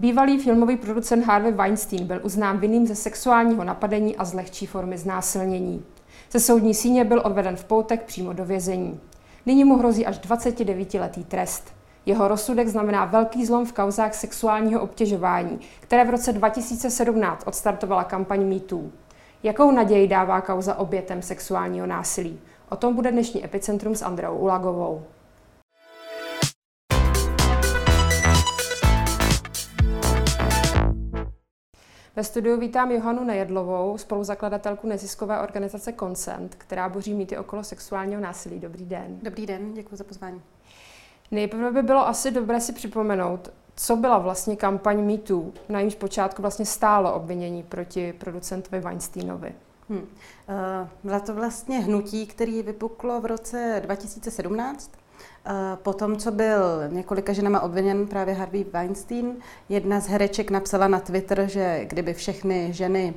Bývalý filmový producent Harvey Weinstein byl uznán vinným ze sexuálního napadení a z lehčí formy znásilnění. Ze soudní síně byl odveden v poutek přímo do vězení. Nyní mu hrozí až 29-letý trest. Jeho rozsudek znamená velký zlom v kauzách sexuálního obtěžování, které v roce 2017 odstartovala kampaň MeToo. Jakou naději dává kauza obětem sexuálního násilí? O tom bude dnešní Epicentrum s Andreou Ulagovou. Ve studiu vítám Johanu Nejedlovou, spoluzakladatelku neziskové organizace Consent, která boří mýty okolo sexuálního násilí. Dobrý den. Dobrý den, děkuji za pozvání. Nejprve by bylo asi dobré si připomenout, co byla vlastně kampaň MeToo, na jejímž počátku vlastně stálo obvinění proti producentovi Weinsteinovi. Hmm. Byla to vlastně hnutí, který vypuklo v roce 2017 po tom, co byl několika ženama obviněn právě Harvey Weinstein, jedna z hereček napsala na Twitter, že kdyby všechny ženy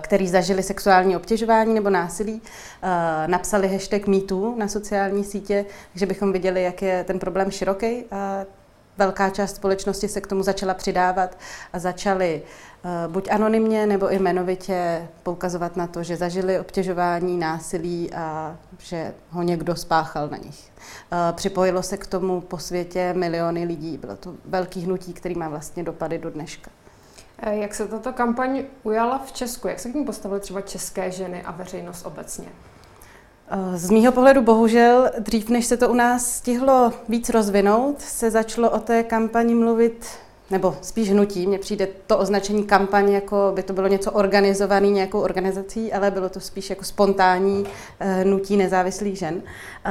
který zažili sexuální obtěžování nebo násilí, napsali hashtag MeToo na sociální sítě, že bychom viděli, jak je ten problém široký. A velká část společnosti se k tomu začala přidávat a začali Eh, buď anonymně nebo i jmenovitě poukazovat na to, že zažili obtěžování, násilí a že ho někdo spáchal na nich. Eh, připojilo se k tomu po světě miliony lidí. Bylo to velký hnutí, který má vlastně dopady do dneška. Eh, jak se tato kampaň ujala v Česku? Jak se k ní postavily třeba české ženy a veřejnost obecně? Z mýho pohledu bohužel, dřív než se to u nás stihlo víc rozvinout, se začalo o té kampani mluvit nebo spíš hnutí, mně přijde to označení kampaň, jako by to bylo něco organizované nějakou organizací, ale bylo to spíš jako spontánní eh, hnutí nezávislých žen, eh,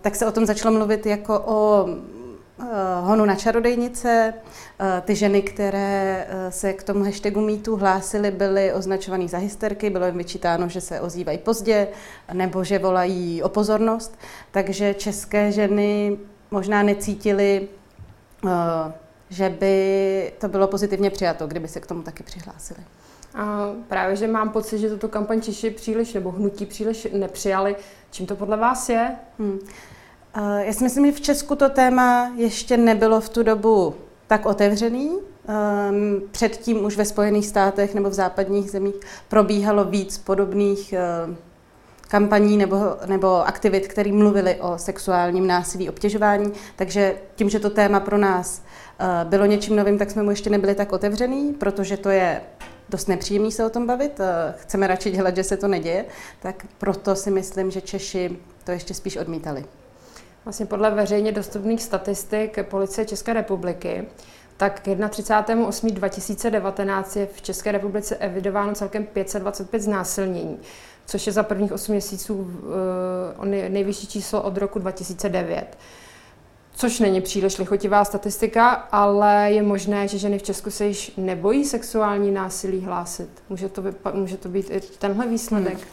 tak se o tom začalo mluvit jako o honu na čarodejnice. Ty ženy, které se k tomu hashtagu mýtu hlásily, byly označované za hysterky, bylo jim vyčítáno, že se ozývají pozdě nebo že volají o pozornost. Takže české ženy možná necítily že by to bylo pozitivně přijato, kdyby se k tomu taky přihlásili. A právě, že mám pocit, že toto kampaň Češi příliš nebo hnutí příliš nepřijali. Čím to podle vás je? Hmm. Já si myslím, že v Česku to téma ještě nebylo v tu dobu tak otevřený. Ehm, předtím už ve Spojených státech nebo v západních zemích probíhalo víc podobných ehm, kampaní nebo, nebo aktivit, které mluvily o sexuálním násilí, obtěžování. Takže tím, že to téma pro nás Eh, bylo něčím novým, tak jsme mu ještě nebyli tak otevřený, protože to je dost nepříjemný se o tom bavit. Eh, chceme radši dělat, že se to neděje, tak proto si myslím, že Češi to ještě spíš odmítali. Vlastně podle veřejně dostupných statistik Policie České republiky tak k 31.8.2019 je v České republice evidováno celkem 525 znásilnění, což je za prvních 8 měsíců eh, nejvyšší číslo od roku 2009 což není příliš lichotivá statistika, ale je možné, že ženy v Česku se již nebojí sexuální násilí hlásit. Může to, vypa- může to být i tenhle výsledek? Hmm.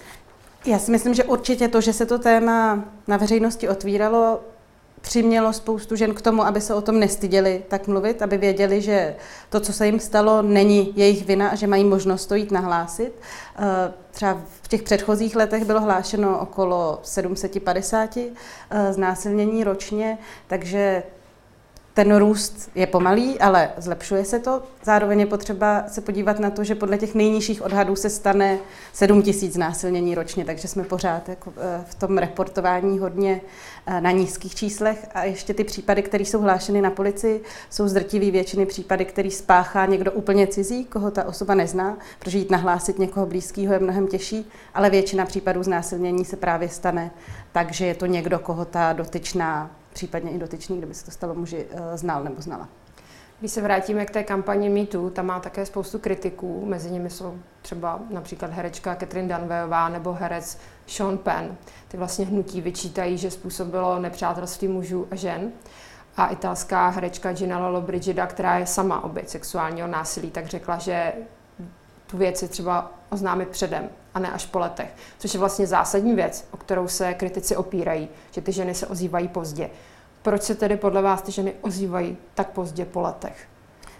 Já si myslím, že určitě to, že se to téma na veřejnosti otvíralo, přimělo spoustu žen k tomu, aby se o tom nestyděli tak mluvit, aby věděli, že to, co se jim stalo, není jejich vina a že mají možnost to jít nahlásit. Eh, třeba v těch předchozích letech bylo hlášeno okolo 750 eh, znásilnění ročně, takže ten růst je pomalý, ale zlepšuje se to. Zároveň je potřeba se podívat na to, že podle těch nejnižších odhadů se stane 7 tisíc násilnění ročně, takže jsme pořád jako eh, v tom reportování hodně eh, na nízkých číslech. A ještě ty případy, které jsou hlášeny na policii, jsou zdrtivý většiny případy, který spáchá někdo úplně cizí, koho ta osoba nezná, protože jít nahlásit někoho blízkého je mnohem těžší, ale většina případů znásilnění se právě stane tak, že je to někdo, koho ta dotyčná případně i dotyčný, kdyby se to stalo muži, eh, znal nebo znala. Když se vrátíme k té kampani MeToo, tam má také spoustu kritiků, mezi nimi jsou třeba například herečka Catherine Danvejová nebo herec Sean Penn. Ty vlastně hnutí vyčítají, že způsobilo nepřátelství mužů a žen. A italská herečka Gina Lollobrigida, která je sama oběť sexuálního násilí, tak řekla, že tu věc je třeba oznámit předem a ne až po letech. Což je vlastně zásadní věc, o kterou se kritici opírají, že ty ženy se ozývají pozdě. Proč se tedy podle vás ty ženy ozývají tak pozdě po letech?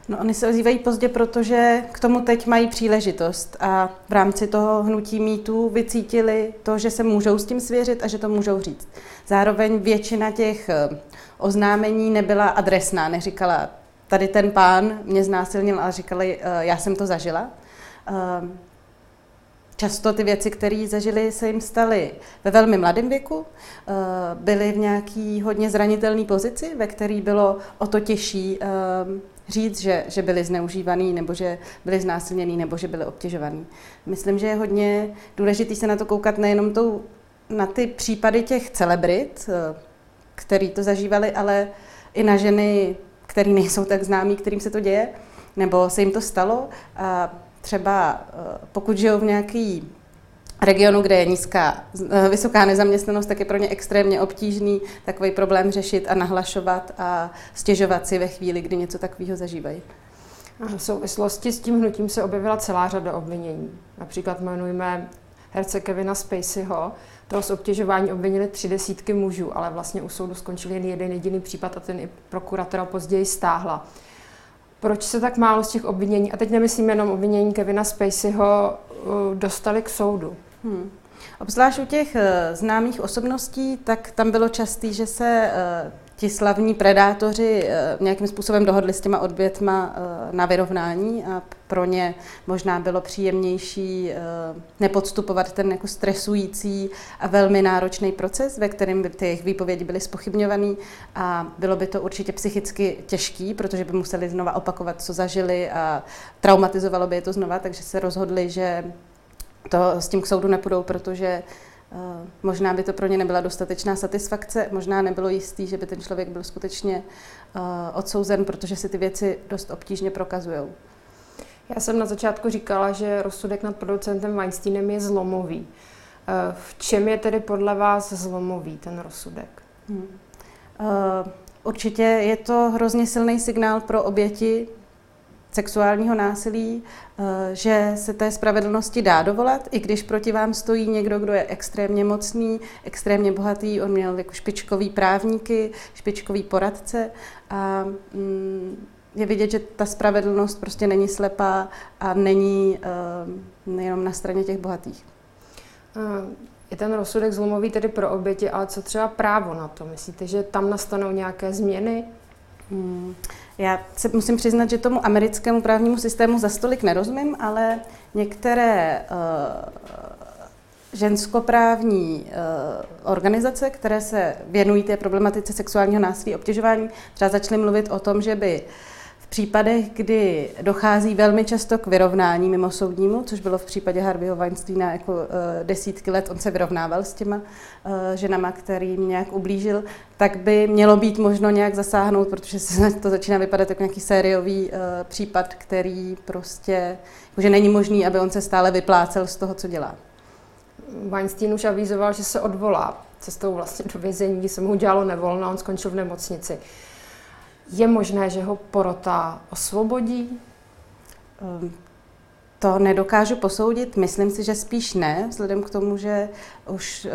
No, oni se ozývají pozdě, protože k tomu teď mají příležitost a v rámci toho hnutí mýtů vycítili to, že se můžou s tím svěřit a že to můžou říct. Zároveň většina těch eh, oznámení nebyla adresná, neříkala tady ten pán mě znásilnil a říkali, já jsem to zažila. Často ty věci, které zažili, se jim staly ve velmi mladém věku, byly v nějaký hodně zranitelné pozici, ve které bylo o to těžší říct, že, že byli zneužívaný, nebo že byli znásilněný, nebo že byli obtěžovaný. Myslím, že je hodně důležité se na to koukat nejenom tou, na ty případy těch celebrit, eh, který to zažívali, ale i na ženy, které nejsou tak známí, kterým se to děje, nebo se jim to stalo. A třeba eh, pokud žijou v nějaký regionu, kde je nízká, eh, vysoká nezaměstnanost, tak je pro ně extrémně obtížný takový problém řešit a nahlašovat a stěžovat si ve chvíli, kdy něco takového zažívají. V souvislosti s tím hnutím se objevila celá řada obvinění. Například jmenujeme herce Kevina Spaceyho. Toho z obtěžování obvinili tři desítky mužů, ale vlastně u soudu skončil jen jeden jediný případ a ten i prokuratora později stáhla. Proč se tak málo z těch obvinění, a teď nemyslím jenom obvinění Kevina Spaceyho, eh, dostali k soudu? Hmm. Obzvlášť u těch uh, známých osobností, tak tam bylo častý, že se uh, ti slavní predátoři uh, nějakým způsobem dohodli s těma odbětma uh, na vyrovnání a pro ně možná bylo příjemnější uh, nepodstupovat ten jako stresující a velmi náročný proces, ve kterém by ty jejich výpovědi byly spochybňované a bylo by to určitě psychicky těžký, protože by museli znova opakovat, co zažili a traumatizovalo by je to znova, takže se rozhodli, že to s tím k soudu nepůjdou, protože uh, možná by to pro ně nebyla dostatečná satisfakce, možná nebylo jistý, že by ten člověk byl skutečně uh, odsouzen, protože si ty věci dost obtížně prokazují. Já jsem na začátku říkala, že rozsudek nad producentem Weinsteinem je zlomový. Uh, v čem je tedy podle vás zlomový ten rozsudek? Hmm. Uh, určitě je to hrozně silný signál pro oběti sexuálního násilí, eh, že se té spravedlnosti dá dovolat, i když proti vám stojí někdo, kdo je extrémně mocný, extrémně bohatý, on měl jako špičkový právníky, špičkový poradce a mm, je vidět, že ta spravedlnost prostě není slepá a není uh, nejenom na straně těch bohatých. Eh, je ten rozsudek zlomový tedy pro oběti, ale co třeba právo na to? Myslíte, že tam nastanou nějaké změny? Hmm. Já se musím přiznat, že tomu americkému právnímu systému za stolik nerozumím, ale některé uh, ženskoprávní uh, organizace, které se věnují té problematice sexuálního násilí, obtěžování, třeba začaly mluvit o tom, že by uh, případech, kdy dochází velmi často k vyrovnání mimo soudnímu, což bylo v případě Harveyho Weinsteina jako uh, desítky let, on se vyrovnával s těma uh, ženama, kterým nějak ublížil, tak by mělo být možno nějak zasáhnout, protože se to začíná vypadat jako nějaký sériový uh, případ, který prostě, že není možný, aby on se stále vyplácel z toho, co dělá. Weinstein už avizoval, že se odvolá cestou vlastně do vězení, se mu udělalo nevolno, on skončil v nemocnici. Je možné, že ho porota osvobodí? To nedokážu posoudit, myslím si, že spíš ne, vzhledem k tomu, že už eh,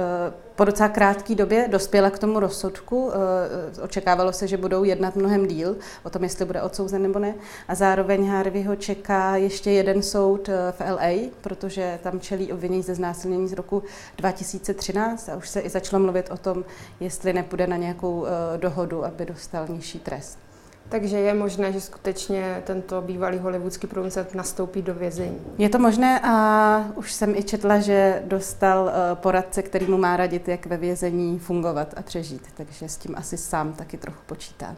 po docela krátké době dospěla k tomu rozsudku. Eh, očekávalo se, že budou jednat mnohem díl o tom, jestli bude odsouzen nebo ne. A zároveň ho čeká ještě jeden soud eh, v LA, protože tam čelí obvinění ze znásilnění z roku 2013 a už se i začalo mluvit o tom, jestli nepůjde na nějakou dohodu, aby dostal nižší trest. Takže je možné, že skutečně tento bývalý hollywoodský producent nastoupí do vězení. Je to možné a už jsem i četla, že dostal eh, poradce, který mu má radit, jak ve vězení fungovat a přežít. Takže s tím asi sám taky trochu počítá.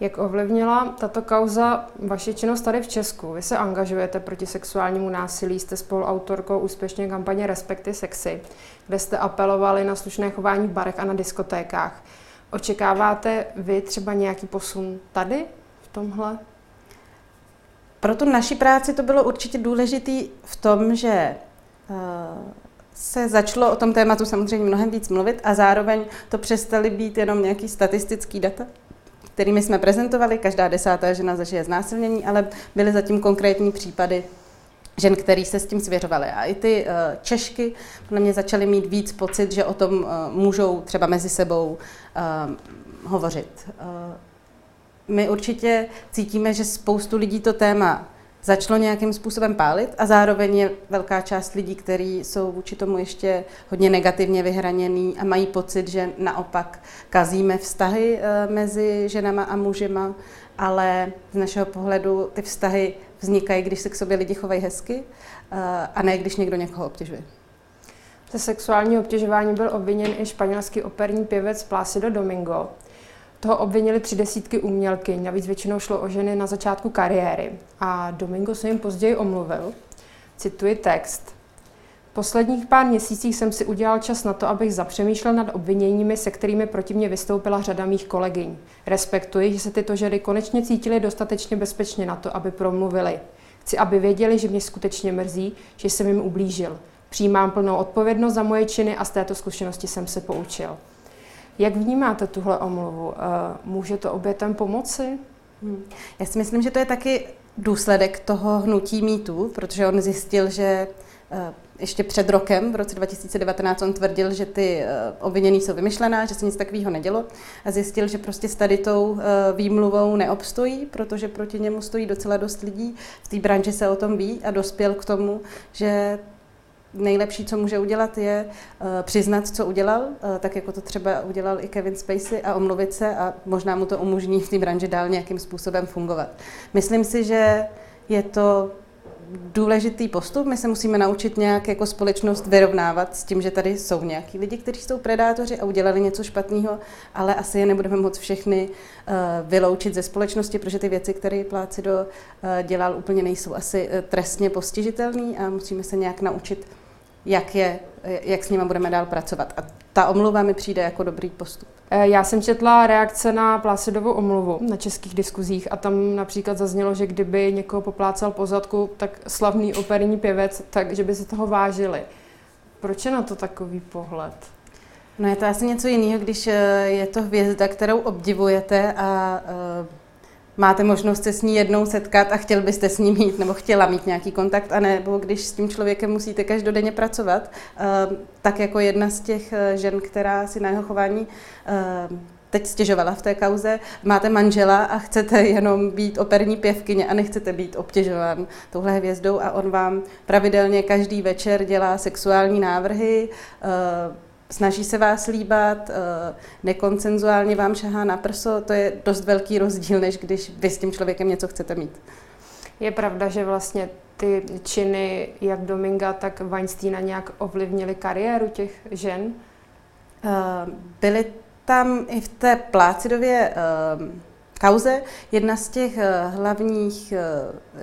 Jak ovlivnila tato kauza vaši činnost tady v Česku? Vy se angažujete proti sexuálnímu násilí, jste spoluautorkou úspěšně kampaně Respekty sexy, kde jste apelovali na slušné chování v barech a na diskotékách. Očekáváte vy třeba nějaký posun tady v tomhle? Pro tu naši práci to bylo určitě důležité v tom, že eh, se začalo o tom tématu samozřejmě mnohem víc mluvit a zároveň to přestaly být jenom nějaký statistický data, kterými jsme prezentovali. Každá desátá žena zažije znásilnění, ale byly zatím konkrétní případy žen, který se s tím svěřovaly. A i ty uh, Češky podle mě začaly mít víc pocit, že o tom uh, můžou třeba mezi sebou uh, hovořit. My určitě cítíme, že spoustu lidí to téma začalo nějakým způsobem pálit a zároveň je velká část lidí, kteří jsou vůči tomu ještě hodně negativně vyhraněný a mají pocit, že naopak kazíme vztahy eh, mezi ženama a mužima, ale z našeho pohledu ty vztahy vznikají, když se k sobě lidi chovají hezky eh, a ne když někdo někoho obtěžuje. Ze sexuálního obtěžování byl obviněn i španělský operní pěvec Plácido Domingo. Toho obvinili tři desítky umělky, navíc většinou šlo o ženy na začátku kariéry. A Domingo se jim později omluvil. Cituji text. Posledních pár měsících jsem si udělal čas na to, abych zapřemýšlel nad obviněními, se kterými proti mě vystoupila řada mých kolegyň. Respektuji, že se tyto ženy konečně cítily dostatečně bezpečně na to, aby promluvili. Chci, aby věděli, že mě skutečně mrzí, že jsem jim ublížil. Přijímám plnou odpovědnost za moje činy a z této zkušenosti jsem se poučil. Jak vnímáte tuhle omluvu? Eh, může to obětem pomoci? Hmm. Já si myslím, že to je taky důsledek toho hnutí mýtu, protože on zjistil, že eh, ještě před rokem, v roce 2019, on tvrdil, že ty eh, obvinění jsou vymyšlená, že se nic takového nedělo a zjistil, že prostě s tady tou výmluvou neobstojí, protože proti němu stojí docela dost lidí. V té branži se o tom ví a dospěl k tomu, že nejlepší, co může udělat, je uh, přiznat, co udělal, tak jako to třeba udělal i Kevin Spacey a omluvit se a možná mu to umožní v té branži dál nějakým způsobem fungovat. Myslím si, že je to důležitý postup. My se musíme naučit nějak jako společnost vyrovnávat s tím, že tady jsou nějaký lidi, kteří jsou predátoři a udělali něco špatného, ale asi je nebudeme moc všechny uh, vyloučit ze společnosti, protože ty věci, které Plácido uh, dělal, úplně nejsou asi trestně postižitelné a musíme se nějak naučit jak, je, jak s nimi budeme dál pracovat. A ta omluva mi přijde jako dobrý postup. Eh, já jsem četla reakce na Plácidovou omluvu na českých diskuzích a tam například zaznělo, že kdyby někoho poplácal po zadku, tak slavný operní pěvec, takže by se toho vážili. Proč je na to takový pohled? No je to asi něco jiného, když eh, je to hvězda, kterou obdivujete a uh, máte možnost se s ní jednou setkat a chtěl byste s ní mít nebo chtěla mít nějaký kontakt, a nebo když s tím člověkem musíte každodenně pracovat, ehm, tak jako jedna z těch eh, žen, která si na jeho chování ehm, teď stěžovala v té kauze, máte manžela a chcete jenom být operní pěvkyně a nechcete být obtěžován touhle hvězdou a on vám pravidelně každý večer dělá sexuální návrhy, ehm, snaží se vás líbat, eh, nekoncenzuálně vám šahá na prso, to je dost velký rozdíl, než když vy s tím člověkem něco chcete mít. Je pravda, že vlastně ty činy jak Dominga, tak Weinsteina nějak ovlivnily kariéru těch žen? Eh, byly tam i v té Plácidově eh, kauze. Jedna z těch eh, hlavních, eh,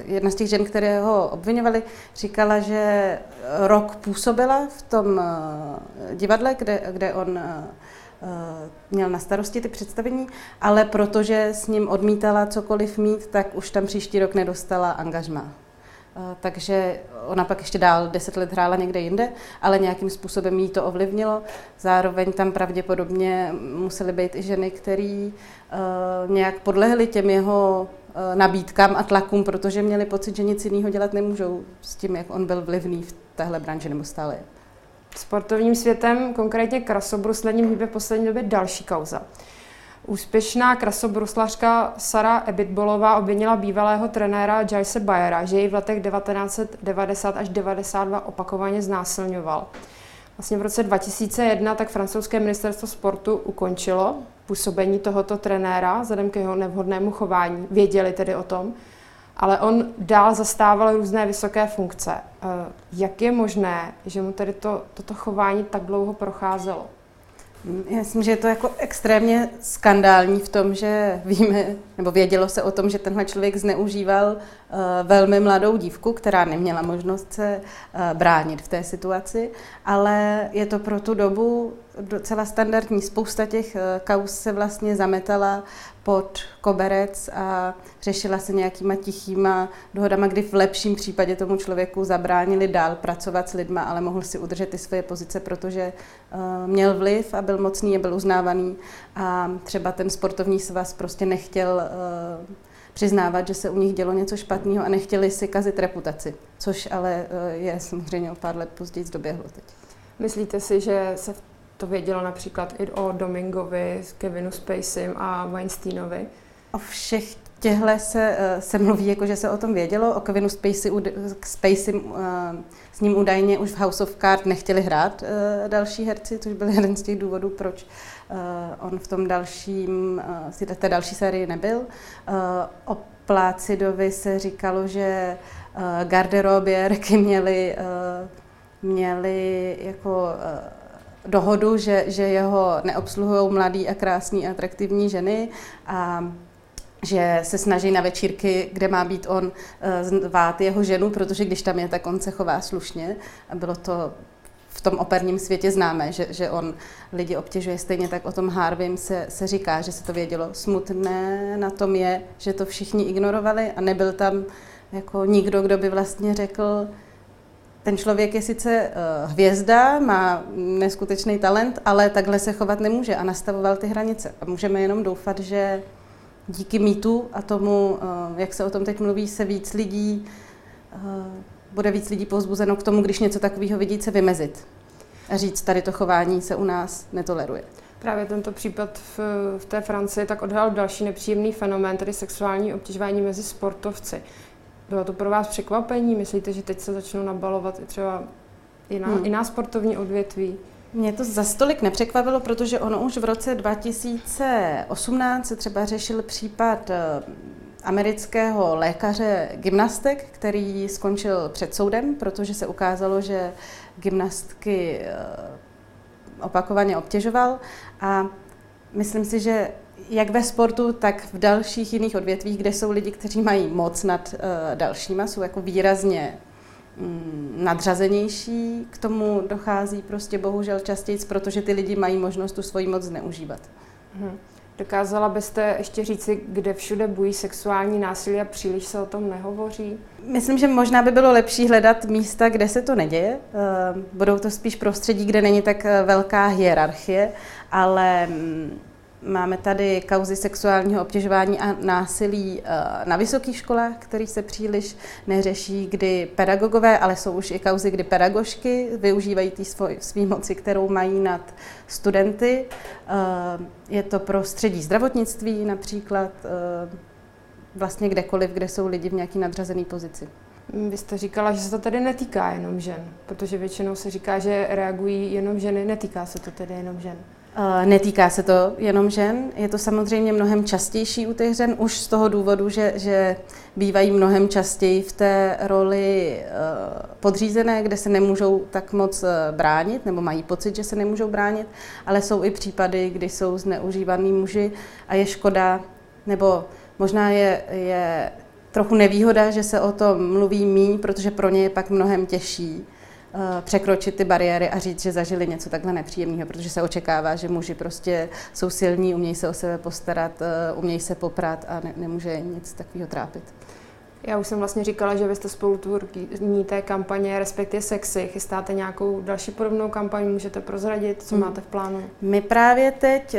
jedna z těch žen, které ho obvinovali, říkala, že rok působila v tom eh, divadle, kde, kde on měl na starosti ty představení, ale protože s ním odmítala cokoliv mít, tak už tam příští rok nedostala angažma. Takže ona pak ještě dál deset let hrála někde jinde, ale nějakým způsobem jí to ovlivnilo. Zároveň tam pravděpodobně musely být i ženy, které uh, nějak podlehly těm jeho uh, nabídkám a tlakům, protože měli pocit, že nic jiného dělat nemůžou s tím, jak on byl vlivný v téhle branži nebo stále. Sportovním světem, konkrétně krasobruslením, hýbe v poslední době další kauza. Úspěšná krasobruslařka Sara Ebitbolová obvinila bývalého trenéra Jaise Bayera, že jej v letech 1990 až 92 opakovaně znásilňoval. Vlastně v roce 2001 tak francouzské ministerstvo sportu ukončilo působení tohoto trenéra vzhledem k jeho nevhodnému chování. Věděli tedy o tom, ale on dál zastával různé vysoké funkce. Eh, jak je možné, že mu tedy to, toto chování tak dlouho procházelo? Já myslím, že je to jako extrémně skandální v tom, že víme, nebo vědělo se o tom, že tenhle člověk zneužíval uh, velmi mladou dívku, která neměla možnost se uh, bránit v té situaci, ale je to pro tu dobu docela standardní. Spousta těch uh, kaus se vlastně zametala pod koberec a řešila se nějakýma tichýma dohodama, kdy v lepším případě tomu člověku zabránili dál pracovat s lidma, ale mohl si udržet ty svoje pozice, protože uh, měl vliv a byl mocný a byl uznávaný a třeba ten sportovní svaz prostě nechtěl uh, přiznávat, že se u nich dělo něco špatného a nechtěli si kazit reputaci, což ale je samozřejmě o pár let později doběhlo teď. Myslíte si, že se v to vědělo například i o Domingovi, Kevinu Spaceym a Weinsteinovi. O všech těhle se, se mluví, jako že se o tom vědělo. O Kevinu Spacey, Spacey s ním údajně už v House of Cards nechtěli hrát další herci, což byl jeden z těch důvodů, proč on v tom dalším, té další sérii nebyl. O Plácidovi se říkalo, že garderobě měli, měli jako dohodu, že, že jeho neobsluhují mladý a krásný a atraktivní ženy a že se snaží na večírky, kde má být on, zvát jeho ženu, protože když tam je, tak on se chová slušně. A bylo to v tom operním světě známé, že, že on lidi obtěžuje. Stejně tak o tom Harvim se, se říká, že se to vědělo. Smutné na tom je, že to všichni ignorovali a nebyl tam jako nikdo, kdo by vlastně řekl, ten člověk je sice uh, hvězda, má neskutečný talent, ale takhle se chovat nemůže a nastavoval ty hranice. A můžeme jenom doufat, že díky mýtu a tomu, uh, jak se o tom teď mluví, se víc lidí, uh, bude víc lidí povzbuzeno k tomu, když něco takového vidí, se vymezit a říct, tady to chování se u nás netoleruje. Právě tento případ v, v té Francii tak odhalil další nepříjemný fenomén, tedy sexuální obtěžování mezi sportovci. Bylo to pro vás překvapení? Myslíte, že teď se začnou nabalovat i třeba jiná, hmm. jiná sportovní odvětví? Mě to za stolik nepřekvapilo, protože ono už v roce 2018 se třeba řešil případ eh, amerického lékaře gymnastek, který skončil před soudem, protože se ukázalo, že gymnastky eh, opakovaně obtěžoval a myslím si, že jak ve sportu, tak v dalších jiných odvětvích, kde jsou lidi, kteří mají moc nad uh, dalšíma, jsou jako výrazně um, nadřazenější, k tomu dochází prostě bohužel častěji, protože ty lidi mají možnost tu svoji moc zneužívat. Hmm. Dokázala byste ještě říci, kde všude bují sexuální násilí a příliš se o tom nehovoří? Myslím, že možná by bylo lepší hledat místa, kde se to neděje. Eh, budou to spíš prostředí, kde není tak eh, velká hierarchie, ale mm, Máme tady kauzy sexuálního obtěžování a násilí eh, na vysokých školách, který se příliš neřeší, kdy pedagogové, ale jsou už i kauzy, kdy pedagožky využívají té své moci, kterou mají nad studenty. Eh, je to prostředí zdravotnictví například, eh, vlastně kdekoliv, kde jsou lidi v nějaké nadřazené pozici. Vy jste říkala, že se to tedy netýká jenom žen, protože většinou se říká, že reagují jenom ženy, netýká se to tedy jenom žen. Netýká se to jenom žen, je to samozřejmě mnohem častější u těch žen, už z toho důvodu, že, že bývají mnohem častěji v té roli eh, podřízené, kde se nemůžou tak moc eh, bránit, nebo mají pocit, že se nemůžou bránit, ale jsou i případy, kdy jsou zneužívaný muži a je škoda, nebo možná je, je trochu nevýhoda, že se o tom mluví míň, protože pro ně je pak mnohem těžší Eh, překročit ty bariéry a říct, že zažili něco takhle nepříjemného, protože se očekává, že muži prostě jsou silní, umějí se o sebe postarat, eh, umějí se poprat a ne, nemůže nic takového trápit. Já už jsem vlastně říkala, že vy jste spolutvůrní té kampaně respektive sexy. Chystáte nějakou další podobnou kampaň, můžete prozradit, co hmm. máte v plánu? My právě teď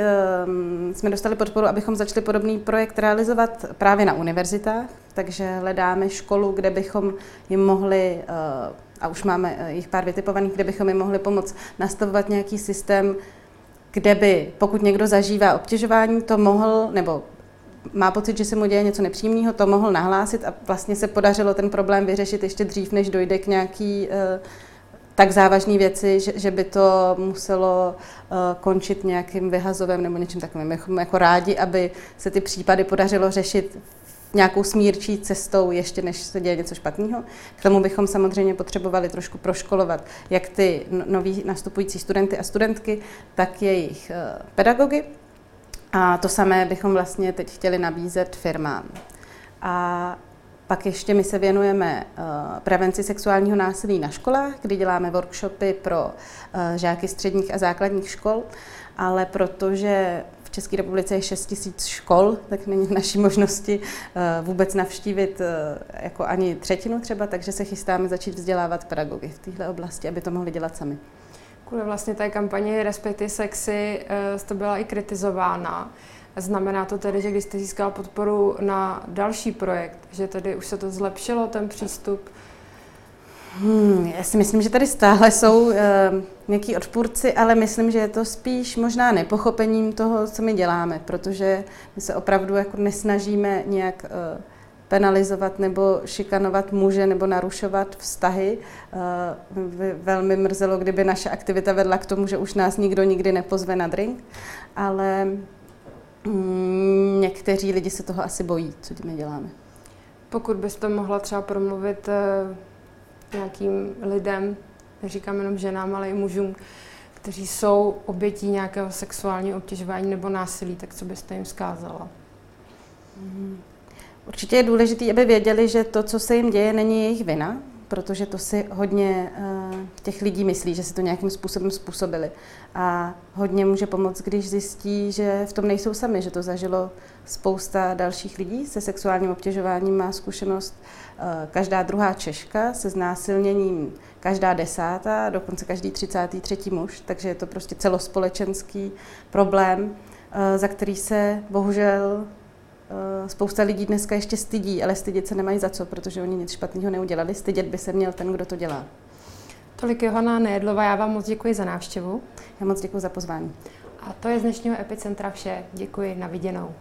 um, jsme dostali podporu, abychom začali podobný projekt realizovat právě na univerzitách, takže hledáme školu, kde bychom jim mohli uh, a už máme eh, jich pár vytipovaných, kde bychom jim mohli pomoct nastavovat nějaký systém, kde by, pokud někdo zažívá obtěžování, to mohl, nebo má pocit, že se mu děje něco nepříjemného, to mohl nahlásit a vlastně se podařilo ten problém vyřešit ještě dřív, než dojde k nějaký uh, tak závažné věci, že, že by to muselo uh, končit nějakým vyhazovem nebo něčím takovým. My jako rádi, aby se ty případy podařilo řešit nějakou smírčí cestou, ještě než se děje něco špatného. K tomu bychom samozřejmě potřebovali trošku proškolovat jak ty no, noví nastupující studenty a studentky, tak jejich eh, pedagogy. A to samé bychom vlastně teď chtěli nabízet firmám. A pak ještě my se věnujeme eh, prevenci sexuálního násilí na školách, kdy děláme workshopy pro eh, žáky středních a základních škol, ale protože České republice je 6 tisíc škol, tak není v naší možnosti eh, vůbec navštívit eh, jako ani třetinu třeba, takže se chystáme začít vzdělávat pedagogy v této oblasti, aby to mohli dělat sami. Kvůli vlastně té kampani Respekty sexy eh, to byla i kritizována. Znamená to tedy, že když jste získala podporu na další projekt, že tedy už se to zlepšilo, ten přístup? Hmm, já si myslím, že tady stále jsou uh, nějaký odpůrci, ale myslím, že je to spíš možná nepochopením toho, co my děláme, protože my se opravdu jako nesnažíme nějak uh, penalizovat nebo šikanovat muže nebo narušovat vztahy. Uh, velmi mrzelo, kdyby naše aktivita vedla k tomu, že už nás nikdo nikdy nepozve na drink, ale um, někteří lidi se toho asi bojí, co my děláme. Pokud byste mohla třeba promluvit uh nějakým lidem, neříkám jenom ženám, ale i mužům, kteří jsou obětí nějakého sexuálního obtěžování nebo násilí, tak co byste jim zkázala? Určitě je důležité, aby věděli, že to, co se jim děje, není jejich vina, protože to si hodně uh, těch lidí myslí, že si to nějakým způsobem způsobili. A hodně může pomoct, když zjistí, že v tom nejsou sami, že to zažilo spousta dalších lidí se sexuálním obtěžováním, má zkušenost uh, každá druhá Češka se znásilněním, každá desátá, dokonce každý 33. muž, takže je to prostě celospolečenský problém, uh, za který se bohužel Eh, spousta lidí dneska ještě stydí, ale stydět se nemají za co, protože oni nic špatného neudělali. Stydět by se měl ten, kdo to dělá. Tolik Johana Nejedlová, já vám moc děkuji za návštěvu. Já moc děkuji za pozvání. A to je z dnešního Epicentra vše. Děkuji, na viděnou.